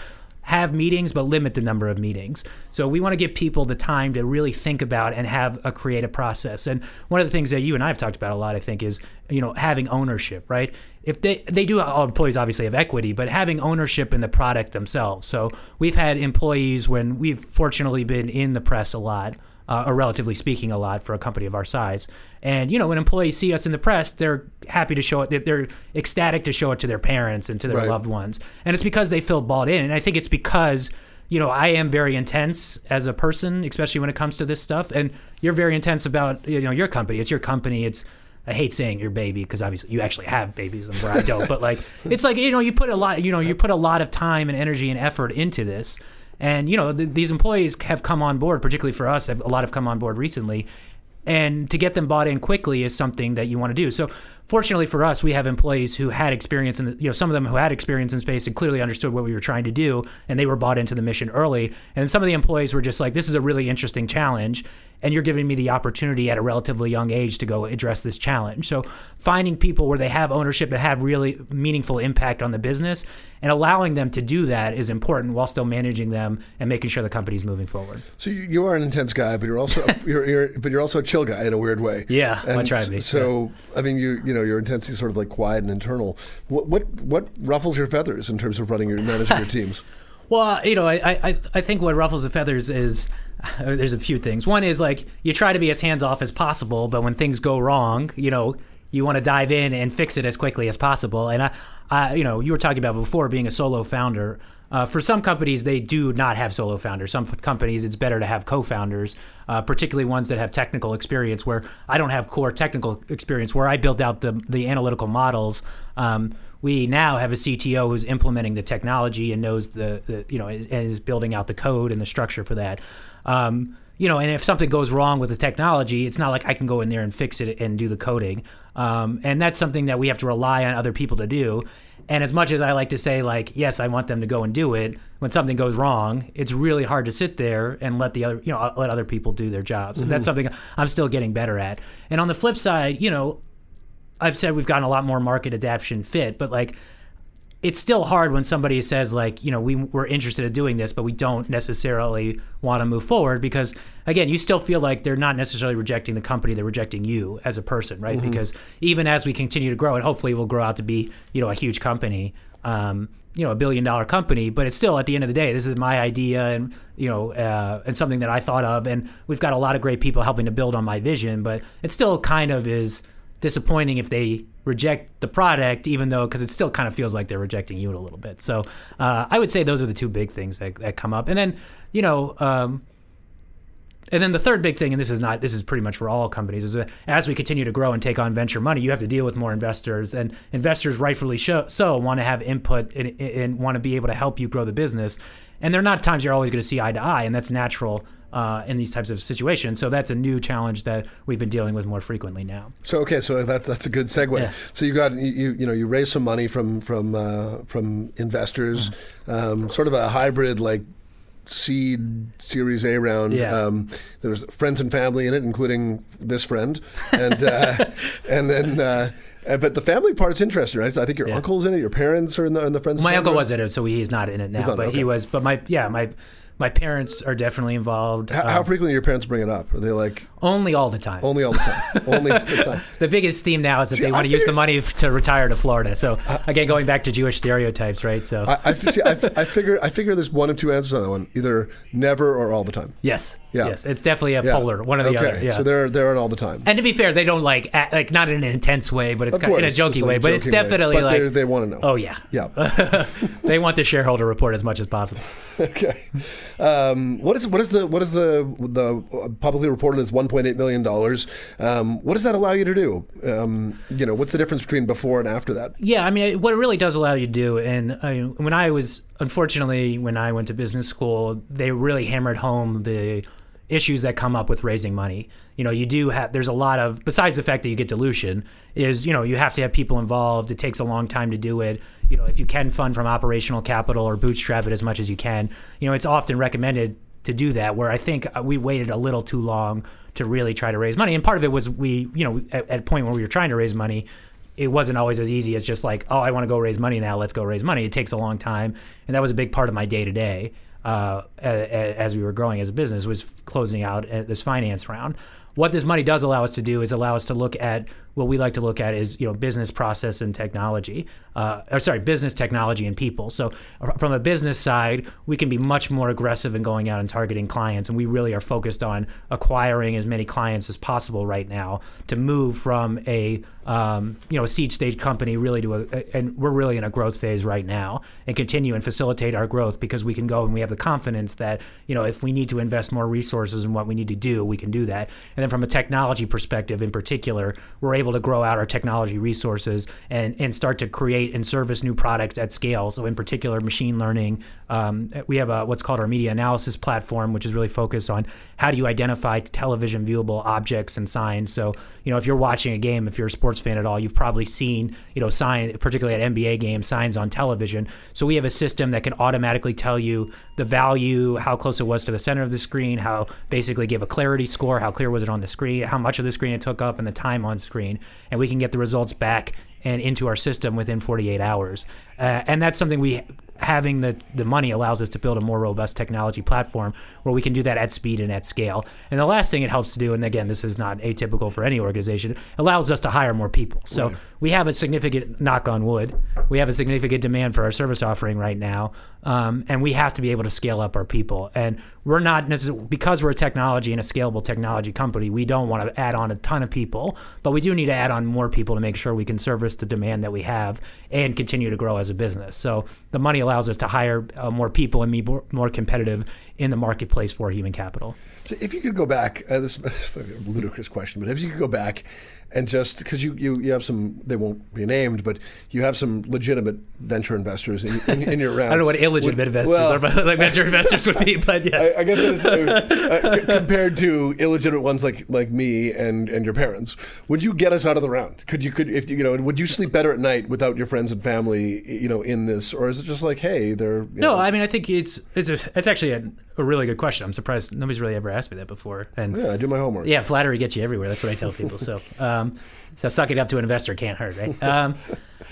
have meetings but limit the number of meetings. So we want to give people the time to really think about and have a creative process. And one of the things that you and i have talked about a lot i think is you know having ownership right? If they they do all employees obviously have equity but having ownership in the product themselves. So we've had employees when we've fortunately been in the press a lot uh, or relatively speaking, a lot for a company of our size. And you know, when employees see us in the press, they're happy to show it. They're ecstatic to show it to their parents and to their Right. loved ones. And it's because they feel bought in. And I think it's because you know I am very intense as a person, especially when it comes to this stuff. And you're very intense about you know your company. It's your company. It's I hate saying your baby because obviously you actually have babies and where I don't. but like it's like you know you put a lot you know you put a lot of time and energy and effort into this. And you know th- these employees have come on board, particularly for us. have- A lot have come on board recently, and to get them bought in quickly is something that you want to do. So, fortunately for us, we have employees who had experience in, the, you know, some of them who had experience in space and clearly understood what we were trying to do, and they were bought into the mission early. And some of the employees were just like, "This is a really interesting challenge." And you're giving me the opportunity at a relatively young age to go address this challenge. So, finding people where they have ownership and have really meaningful impact on the business and allowing them to do that is important while still managing them and making sure the company's moving forward. So you, you are an intense guy, but you're also you're, you're but you're also a chill guy in a weird way. Yeah, I try to be, So I mean, you you know, your intensity is sort of like quiet and internal. What what what ruffles your feathers in terms of running your managing your teams? Well, you know, I, I, I think what ruffles the feathers is there's a few things. One is like you try to be as hands off as possible, but when things go wrong, you know, you want to dive in and fix it as quickly as possible. And I, I, you know, you were talking about before being a solo founder. Uh, for some companies, they do not have solo founders. Some companies, it's better to have co-founders, uh, particularly ones that have technical experience. Where I don't have core technical experience, where I built out the the analytical models. Um, we now have a CTO who's implementing the technology and knows the, the you know and is building out the code and the structure for that. Um, you know, and if something goes wrong with the technology, it's not like I can go in there and fix it and do the coding. Um, and that's something that we have to rely on other people to do. And as much as I like to say, like, yes, I want them to go and do it, when something goes wrong, it's really hard to sit there and let the other, you know, let other people do their jobs. And that's mm-hmm. something I'm still getting better at. And on the flip side, you know, I've said we've gotten a lot more market adaptation fit, but like, it's still hard when somebody says like you know we we're interested in doing this but we don't necessarily want to move forward because again you still feel like they're not necessarily rejecting the company they're rejecting you as a person right? Because even as we continue to grow and hopefully we'll grow out to be you know a huge company um, you know a billion dollar company but it's still at the end of the day this is my idea and you know uh, and something that i thought of and we've got a lot of great people helping to build on my vision but it still kind of is disappointing if they reject the product, even though because it still kind of feels like they're rejecting you a little bit. So uh, I would say those are the two big things that, that come up, and then you know. Um, and then the third big thing, and this is not this is pretty much for all companies, is that as we continue to grow and take on venture money, you have to deal with more investors, and investors rightfully show, so want to have input and, and want to be able to help you grow the business. And there are not times you're always going to see eye to eye, and that's natural uh, in these types of situations. So that's a new challenge that we've been dealing with more frequently now. So okay, so that that's a good segue. Yeah. So you got you you know you raised some money from from uh, from investors, Mm-hmm. um, sort of a hybrid like seed Series A round. Yeah. Um, there was friends and family in it, including this friend, and uh, and then. Uh, but the family part's interesting, right? So I think your Yeah. uncle's in it, your parents are in the in the friends. My uncle was in it, so he's not in it now, not- but okay. he was. But my yeah my my parents are definitely involved. How, how um, frequently your parents bring it up? Are they like only all the time. only all the time? only the time. the biggest theme now is that See, they I want to use the money to retire to Florida. So again, going back to Jewish stereotypes, right? So I, I, see, I, I figure I figure there's one of two answers on that one: either never or all the time. yes, Yeah. yes, it's definitely a Yeah. polar, one or the okay. other. Yeah. So they're they're on all the time. and to be fair, they don't like act, like not in an intense way, but it's Of kind in a course, jokey like way. a But it's joking definitely But like they- they wanna know. Oh yeah, yeah. they want the shareholder report as much as possible. okay. Um, what is what is the what is the the publicly reported as 1.8 million dollars? Um, what does that allow you to do? Um, you know, what's the difference between before and after that? Yeah, I mean, what it really does allow you to do, and I, when I was, unfortunately, when I went to business school, they really hammered home the issues that come up with raising money. You know, you do have, there's a lot of, besides the fact that you get dilution, is, you know, you have to have people involved. It takes a long time to do it. You know, if you can fund from operational capital or bootstrap it as much as you can, you know, it's often recommended to do that where I think we waited a little too long to really try to raise money. And part of it was we, you know, at, at a point where we were trying to raise money, it wasn't always as easy as just like, oh, I want to go raise money now. Let's go raise money. It takes a long time, and that was a big part of my day to day as we were growing as a business was closing out uh, this finance round. What this money does allow us to do is allow us to look at what we like to look at is you know business process and technology, uh, or sorry, business technology and people. So uh, from a business side, we can be much more aggressive in going out and targeting clients, and we really are focused on acquiring as many clients as possible right now to move from a um, you know a seed stage company really to a and we're really in a growth phase right now and continue and facilitate our growth because we can go and we have the confidence that you know if we need to invest more resources in what we need to do we can do that and then from a technology perspective in particular we're able to grow out our technology resources and and start to create and service new products at scale. So in particular machine learning um, we have a what's called our media analysis platform which is really focused on how do you identify television viewable objects and signs. So you know if you're watching a game if you're a sports fan at all you've probably seen you know sign particularly at nba games signs on television. So we have a system that can automatically tell you the value how close it was to the center of the screen how basically give a clarity score how clear was it on the screen how much of the screen it took up and the time on screen. And we can get the results back and into our system within 48 hours uh, and that's something we having the, the money allows us to build a more robust technology platform where we can do that at speed and at scale. And the last thing it helps to do, and again, this is not atypical for any organization, allows us to hire more people. So we have a significant knock on wood. We have a significant demand for our service offering right now, um, and we have to be able to scale up our people. And we're not necessarily because we're a technology and a scalable technology company. We don't want to add on a ton of people, but we do need to add on more people to make sure we can service the demand that we have and continue to grow as a business. So the money allows us to hire uh, more people and be more, more competitive in the marketplace for human capital. So if you could go back, uh, this is a ludicrous question, but if you could go back and just because you, you, you have some, they won't be named, but you have some legitimate venture investors in, in, in your round. I don't know what illegitimate Would- investors well, are, but like venture investors would be. But yes, I, I guess it's, uh, uh, compared to illegitimate ones like like me and, and your parents, would you get us out of the round? Could you could if you, you know would you sleep better at night without your friends and family you know in this, or is it just like hey they're No, know, I mean I think it's it's a, it's actually a, a really good question. I'm surprised nobody's really ever asked me that before. And yeah I do my homework. yeah, flattery gets you everywhere. That's what I tell people. So, um, so sucking up to an investor can't hurt, right? Um,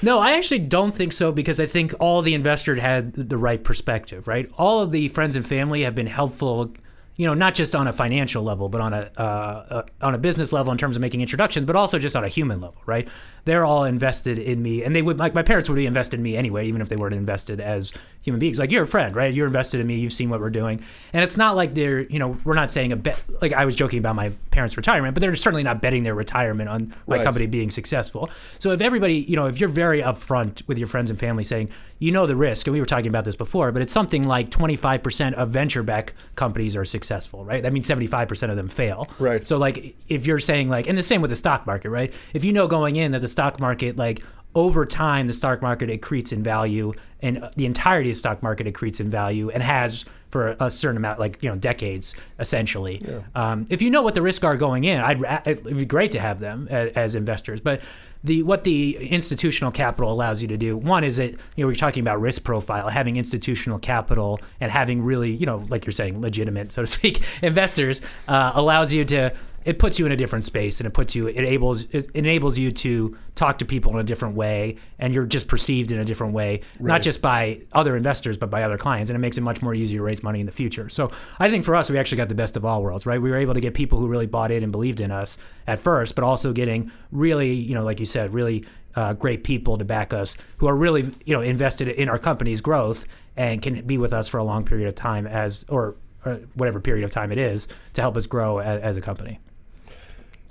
no, I actually don't think so because I think all the investors had the right perspective, right? All of the friends and family have been helpful. You know, not just on a financial level, but on a uh, uh, on a business level in terms of making introductions, but also just on a human level, right? They're all invested in me, and they would like my parents would be invested in me anyway, even if they weren't invested as human beings. Like you're a friend, right? You're invested in me. You've seen what we're doing, and it's not like they're, you know, we're not saying a bet. Like I was joking about my parents' retirement, but they're certainly not betting their retirement on my Right. company being successful. So if everybody, you know, if you're very upfront with your friends and family saying, you know, the risk, and we were talking about this before, but it's something like 25% of venture back companies are successful, right? That means 75% of them fail. Right. So like if you're saying like, and the same with the stock market, right? If you know going in that the stock market, like over time, the stock market accretes in value and the entirety of the stock market accretes in value and has for a certain amount, like, you know, decades, essentially. Um, if you know what the risks are going in, I'd, it'd be great to have them as, as investors. But the what the institutional capital allows you to do, one is that, you know, we're talking about risk profile, having institutional capital and having really, you know, like you're saying, legitimate, so to speak, investors uh, allows you to it puts you in a different space and it puts you it enables it enables you to talk to people in a different way and you're just perceived in a different way not just by other investors but by other clients. And it makes it much more easy to raise money in the future. So i think for us we actually got the best of all worlds right? We were able to get people who really bought in and believed in us at first but also getting really you know like you said really uh, great people to back us who are really you know invested in our company's growth and can be with us for a long period of time as or, or whatever period of time it is to help us grow as a company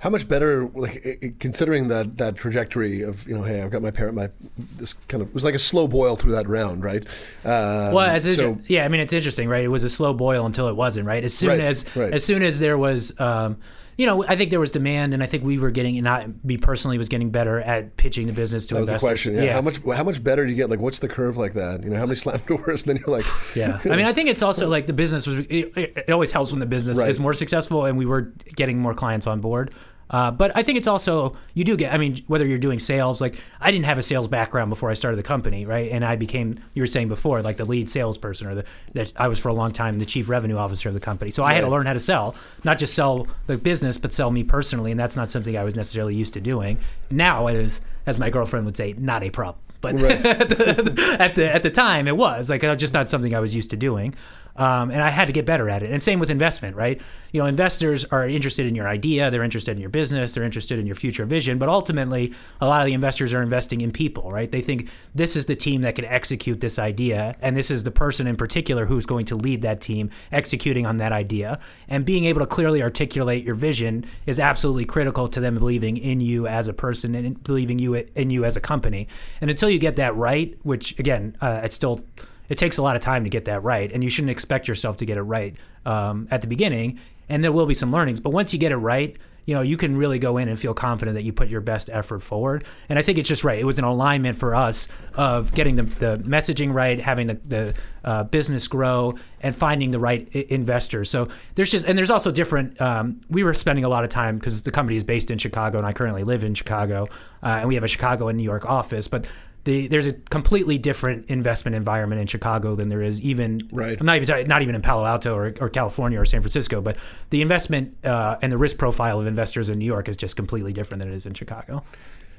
How much better, like considering that that trajectory of you know, hey, I've got my parent, my this kind of it was like a slow boil through that round, right? Um, Well, it's so yeah, I mean it's interesting, right? It was a slow boil until it wasn't, right? As soon Right, as right. as soon as there was, um, you know, I think there was demand, and I think we were getting, and I, me personally, was getting better at pitching the business to that was the investors. question. Yeah. How much how much better do you get? Like, what's the curve like that? You know, how many slam doors? And then you're like, Yeah, I mean, I think it's also like the business was. It, it always helps when the business Right. is more successful, and we were getting more clients on board. Uh, but I think it's also you do get. I mean, whether you're doing sales, like I didn't have a sales background before I started the company, right? And I became, you were saying before, like the lead salesperson, or the that I was for a long time the chief revenue officer of the company. So I had to learn how to sell, not just sell the business, but sell me personally, and that's not something I was necessarily used to doing. Now it is, as my girlfriend would say, not a problem. But Right. at the at the time it was like uh, just not something I was used to doing, um, and I had to get better at it. And same with investment, right? You know, investors are interested in your idea, they're interested in your business, they're interested in your future vision, but ultimately, a lot of the investors are investing in people, right? They think this is the team that can execute this idea, and this is the person in particular who's going to lead that team executing on that idea, and being able to clearly articulate your vision is absolutely critical to them believing in you as a person and believing you in you as a company. And until you get that right, which again, uh, it's still it takes a lot of time to get that right, and you shouldn't expect yourself to get it right um, at the beginning. And there will be some learnings, but once you get it right, you know you can really go in and feel confident that you put your best effort forward. And I think it's just right. It was an alignment for us of getting the, the messaging right, having the, the uh, business grow, and finding the right I- investors. So there's just and there's also different. Um, we were spending a lot of time because the company is based in Chicago, and I currently live in Chicago, uh, and we have a Chicago and New York office, but the, there's a completely different investment environment in Chicago than there is even Right. I'm not even talking- not even in Palo Alto or, or California or San Francisco, but the investment uh, and the risk profile of investors in New York is just completely different than it is in Chicago.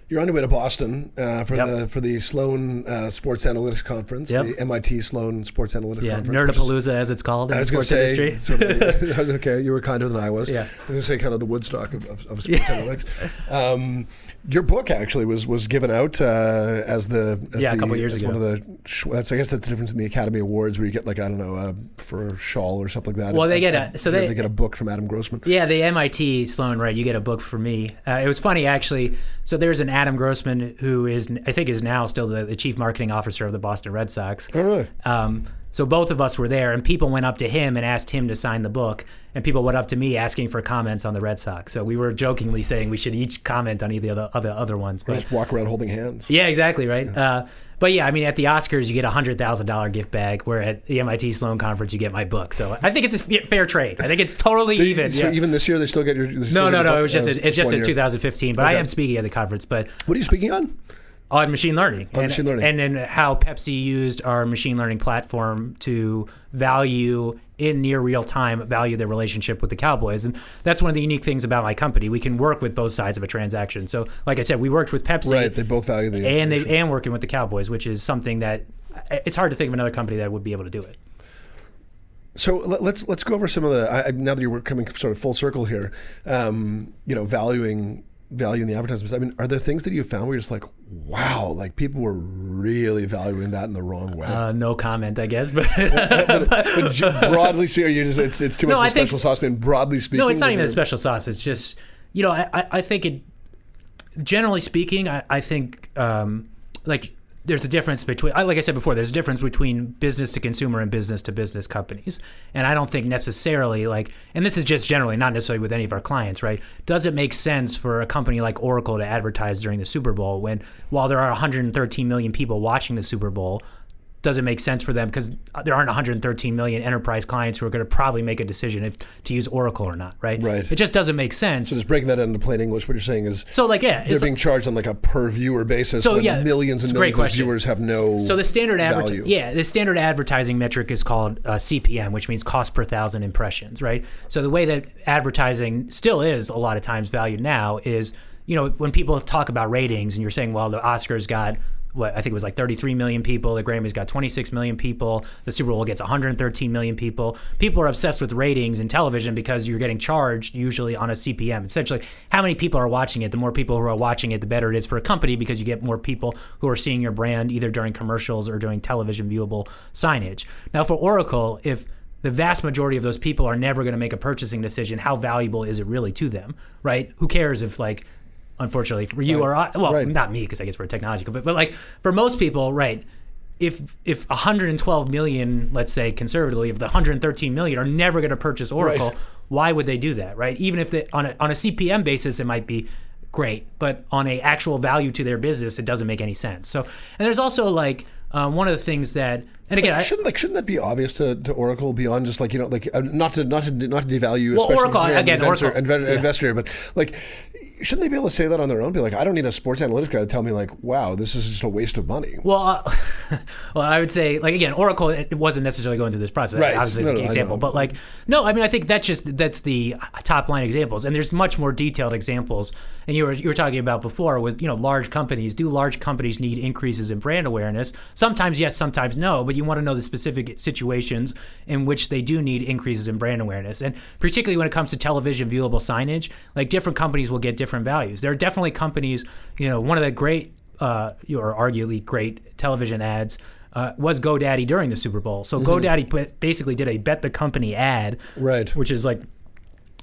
You're on your way to Boston uh, for Yep. the for the Sloan uh, Sports Analytics Conference, Yep. the MIT Sloan Sports Analytics Yeah, Conference. Nerdapalooza as it's called in I the was going to sports say, industry. sort of, I was okay. You were kinder than I was. Yeah. I was going to say kind of the Woodstock of, of, of sports analytics. Um, your book actually was was given out uh, as the as Yeah, a couple years ago. One of the that's I guess that's the difference in the Academy Awards where you get like I don't know uh, for a shawl or something like that. Well, they Uh, get a- so they- they get a book from Adam Grossman. Yeah, the MIT Sloan, right? You get a book for me. Uh, it was funny actually. So there's an Adam Grossman, who is I think is now still the, the chief marketing officer of the Boston Red Sox. Oh, really? Um, so both of us were there, and people went up to him and asked him to sign the book, and people went up to me asking for comments on the Red Sox. So we were jokingly saying we should each comment on either of the other other ones. But Just walk around holding hands. yeah, exactly right. Uh, but yeah, I mean, at the Oscars you get a hundred thousand dollar gift bag, where at the MIT Sloan Conference you get my book. So I think it's a fair trade. I think it's totally even. So yeah. even this year, they still get your. no, no, no. It was just a, it's just in 2015. But I am speaking at the conference. But What are you speaking on? On machine learning. On and, machine learning. And then how Pepsi used our machine learning platform to value in near real time value their relationship with the Cowboys. And that's one of the unique things about my company. We can work with both sides of a transaction. So like I said, we worked with Pepsi Right, they both value the and they and working with the Cowboys, which is something that it's hard to think of another company that would be able to do it. So let- let's let's go over some of the. I, I- now that you're coming sort of full circle here, um, you know, valuing valuing the advertisements. I mean, are there things that you found where you're just like, wow, like people were really valuing that in the wrong way? Uh, no comment, I guess. But but j- broadly speaking, you just it's, it's too much No, of a I think- special sauce. I mean, broadly speaking, No, it's not even a special sauce. It's just, you know, I, I, I think it. Generally speaking, I, I think um, like there's a difference between, like I said before, there's a difference between business to consumer and business to business companies, and I don't think necessarily like, and this is just generally not necessarily with any of our clients, right? Does it make sense for a company like Oracle to advertise during the Super Bowl when, while there are 113 million people watching the Super Bowl? Does it make sense for them because there aren't 113 million enterprise clients who are going to probably make a decision if to use Oracle or not, right? Right. It just doesn't make sense. So just breaking that into plain English, what you're saying is So like yeah, they're being charged on like a per viewer basis. so when yeah, millions and millions of viewers have no. So the standard value. advertising, yeah, the standard advertising metric is called uh, CPM, which means cost per thousand impressions, right? So the way that advertising still is a lot of times valued now is, you know, when people talk about ratings and you're saying, well, the Oscars got what I think it was like 33 million people, the Grammys got 26 million people, the Super Bowl gets 113 million people. People are obsessed with ratings in television because you're getting charged usually on a CPM. Essentially, how many people are watching it? The more people who are watching it, the better it is for a company because you get more people who are seeing your brand either during commercials or during television viewable signage. Now, for Oracle, if the vast majority of those people are never going to make a purchasing decision, how valuable is it really to them, right? Who cares if like unfortunately for you or I, well, Right. not me because I guess we're a technology company, but like for most people, right? If if 112 million, let's say conservatively, if the 113 million are never going to purchase Oracle, Right. why would they do that, right? Even if they, on a on a CPM basis, it might be great, but on a actual value to their business, it doesn't make any sense. So, and there's also like um, one of the things that, and again, I, shouldn't like shouldn't that be obvious to, to Oracle beyond just like you know like uh, not to not to not to devalue Well, especially Oracle, considering I'm an again, investor, Oracle, inve- yeah. investor but like shouldn't they be able to say that on their own be like I don't need a sports analytics guy to tell me like wow this is just a waste of money Well, uh, well, I would say, like again, Oracle it wasn't necessarily going through this process. Right. Obviously, it's No, an no, example, but like, no, I mean, I think that's just that's the top line examples, and there's much more detailed examples. And you were you were talking about before with you know large companies. Do large companies need increases in brand awareness? Sometimes yes, sometimes no. But you want to know the specific situations in which they do need increases in brand awareness, and particularly when it comes to television viewable signage, like different companies will get different values. There are definitely companies. You know, one of the great uh, or arguably great television ads uh, was GoDaddy during the Super Bowl. So GoDaddy put, basically did a bet the company ad, Right. Which is like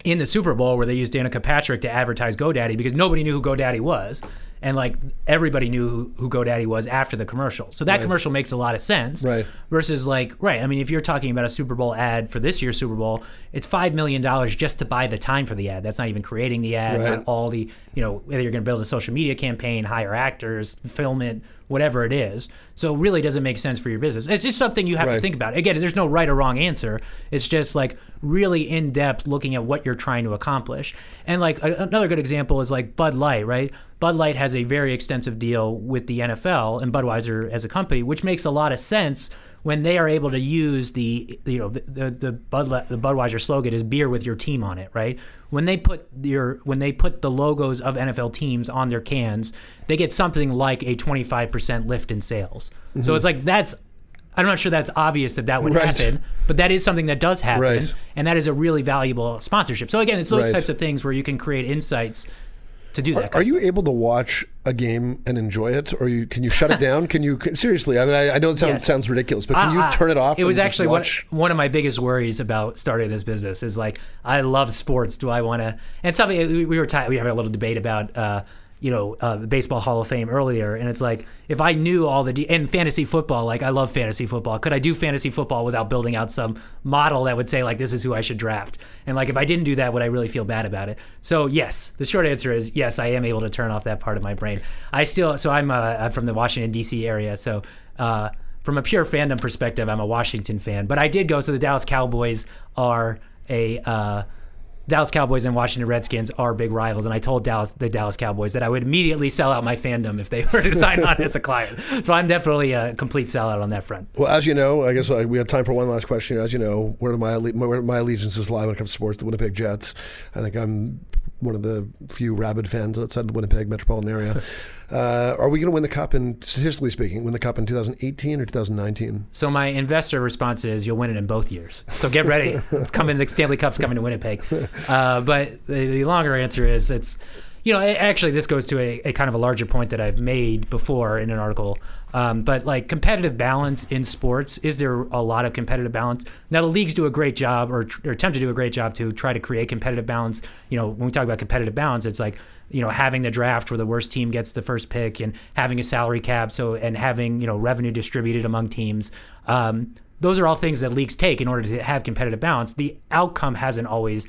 in the Super Bowl where they used Danica Patrick to advertise GoDaddy because nobody knew who GoDaddy was, and like everybody knew who, who GoDaddy was after the commercial. So that commercial makes a lot of sense, Right. Versus like right, I mean, if you're talking about a Super Bowl ad for this year's Super Bowl, it's five million dollars just to buy the time for the ad. That's not even creating the ad, Right. not all the you know whether you're going to build a social media campaign, hire actors, film it, whatever it is. So it really doesn't make sense for your business. It's just something you have to think about. Again, there's no right or wrong answer. It's just like really in depth looking at what you're trying to accomplish. And like another good example is like Bud Light, right? Bud Light has a very extensive deal with the NFL and Budweiser as a company, which makes a lot of sense when they are able to use the you know the the, the Bud Light- the Budweiser slogan is beer with your team on it, right? When they put your when they put the logos of NFL teams on their cans, they get something like a 25% lift in sales. So mm-hmm. it's like that's I'm not sure that's obvious that that would Right. happen, but that is something that does happen, Right. and that is a really valuable sponsorship. So again, it's those Right. types of things where you can create insights to do that. Are, are you stuff. able to watch a game and enjoy it, or you can you shut it down? Can you can, seriously? I mean, I, I know it sounds Yes. sounds ridiculous, but can you I- I- turn it off? It was actually one, one of my biggest worries about starting this business is like I love sports. Do I want to? And something we we were ta- we have a little debate about. Uh, you know, uh, Baseball Hall of Fame earlier, and it's like if I knew all the de- and fantasy football, like I love fantasy football. Could I do fantasy football without building out some model that would say like this is who I should draft? And like if I didn't do that, would I really feel bad about it? So yes, the short answer is yes. I am able to turn off that part of my brain. I still so I'm, uh, from the Washington D.C. area, so. Uh, from a pure fandom perspective, I'm a Washington fan, but I did go. So the Dallas Cowboys are a uh, Dallas Cowboys and Washington Redskins are big rivals, and I told Dallas the Dallas Cowboys that I would immediately sell out my fandom if they were to sign on as a client. So I'm definitely a complete sellout on that front. Well, as you know, I guess uh, we have time for one last question. As you know, where do my where my allegiances lie when it comes to sports? The Winnipeg Jets. I think I'm one of the few rabid fans outside of the Winnipeg metropolitan area. Uh, are we going to win the cup? And statistically speaking, win the cup in 2018 or 2019? So my investor response is you'll win it in both years. So get ready. it's coming. The Stanley Cup's coming to Winnipeg. Uh, but the, the, longer answer is it's. You know, actually, this goes to a, a, kind of a larger point that I've made before in an article. Um, but like competitive balance in sports, is there a lot of competitive balance? Now the leagues do a great job, or, or attempt to do a great job to try to create competitive balance. You know, when we talk about competitive balance, it's like you know having the draft where the worst team gets the first pick and having a salary cap so and having you know revenue distributed among teams um, those are all things that leagues take in order to have competitive balance the outcome hasn't always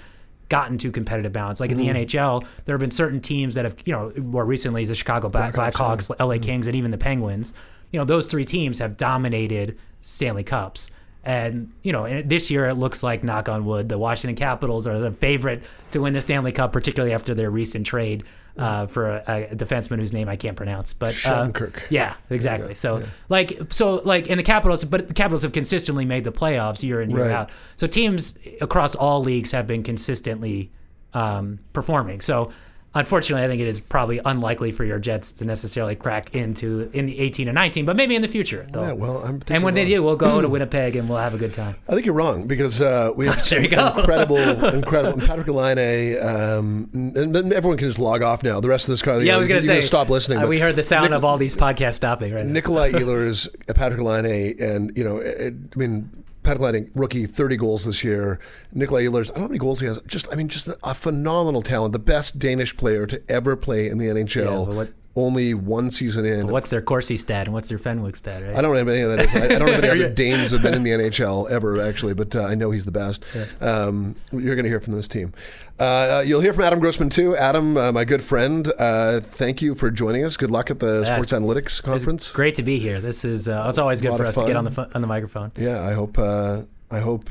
gotten to competitive balance like in mm-hmm. the nhl there have been certain teams that have you know more recently the chicago Black, blackhawks la mm-hmm. kings and even the penguins you know those three teams have dominated stanley cups and you know, this year it looks like, knock on wood, the Washington Capitals are the favorite to win the Stanley Cup, particularly after their recent trade uh, for a, a, defenseman whose name I can't pronounce. But uh, yeah, exactly. Yeah, so yeah. like, so like, in the Capitals, but the Capitals have consistently made the playoffs year in year right. out. So teams across all leagues have been consistently um, performing. So unfortunately, I think it is probably unlikely for your Jets to necessarily crack into in the 18 and 19, but maybe in the future. Yeah, well, I'm and when wrong. they do, we'll go to Winnipeg and we'll have a good time. I think you're wrong because uh, we have some incredible, incredible. Patrick Laine, um, and, and, everyone can just log off now. The rest of this car, yeah, I was going to say, stop listening. Uh, we heard the sound Nic- of all these podcasts stopping right. Nikolai Ehlers, Patrick Laine, and you know, it, I mean Pat Glading, rookie, 30 goals this year. Nikolai Ehlers, I don't know how many goals he has. Just, I mean, just a phenomenal talent. The best Danish player to ever play in the NHL. Yeah, what, only one season in. what's their Corsi stat and what's their Fenwick stat, right? I don't have any of that. I, don't have any other Danes that have been in the NHL ever, actually, but uh, I know he's the best. Yeah. Um, you're going to hear from this team. Uh, you'll hear from Adam Grossman, too. Adam, uh, my good friend, uh, thank you for joining us. Good luck at the yeah, Sports Analytics Conference. great to be here. This is, uh, it's always good for us to get on the, on the microphone. Yeah, I hope, uh, I hope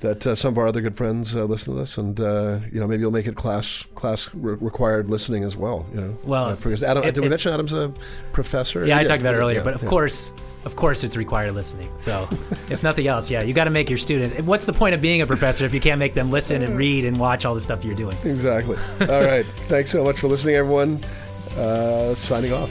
that uh, some of our other good friends uh, listen to this, and uh, you know maybe you'll make it class class re- required listening as well. You know, well, uh, because Adam, it, did we it, mention Adam's a professor? Yeah, I talked about it earlier, yeah, but of yeah. course. Of course, it's required listening. So, if nothing else, yeah, you got to make your student. What's the point of being a professor if you can't make them listen and read and watch all the stuff you're doing? Exactly. All right. Thanks so much for listening, everyone. Uh, signing off.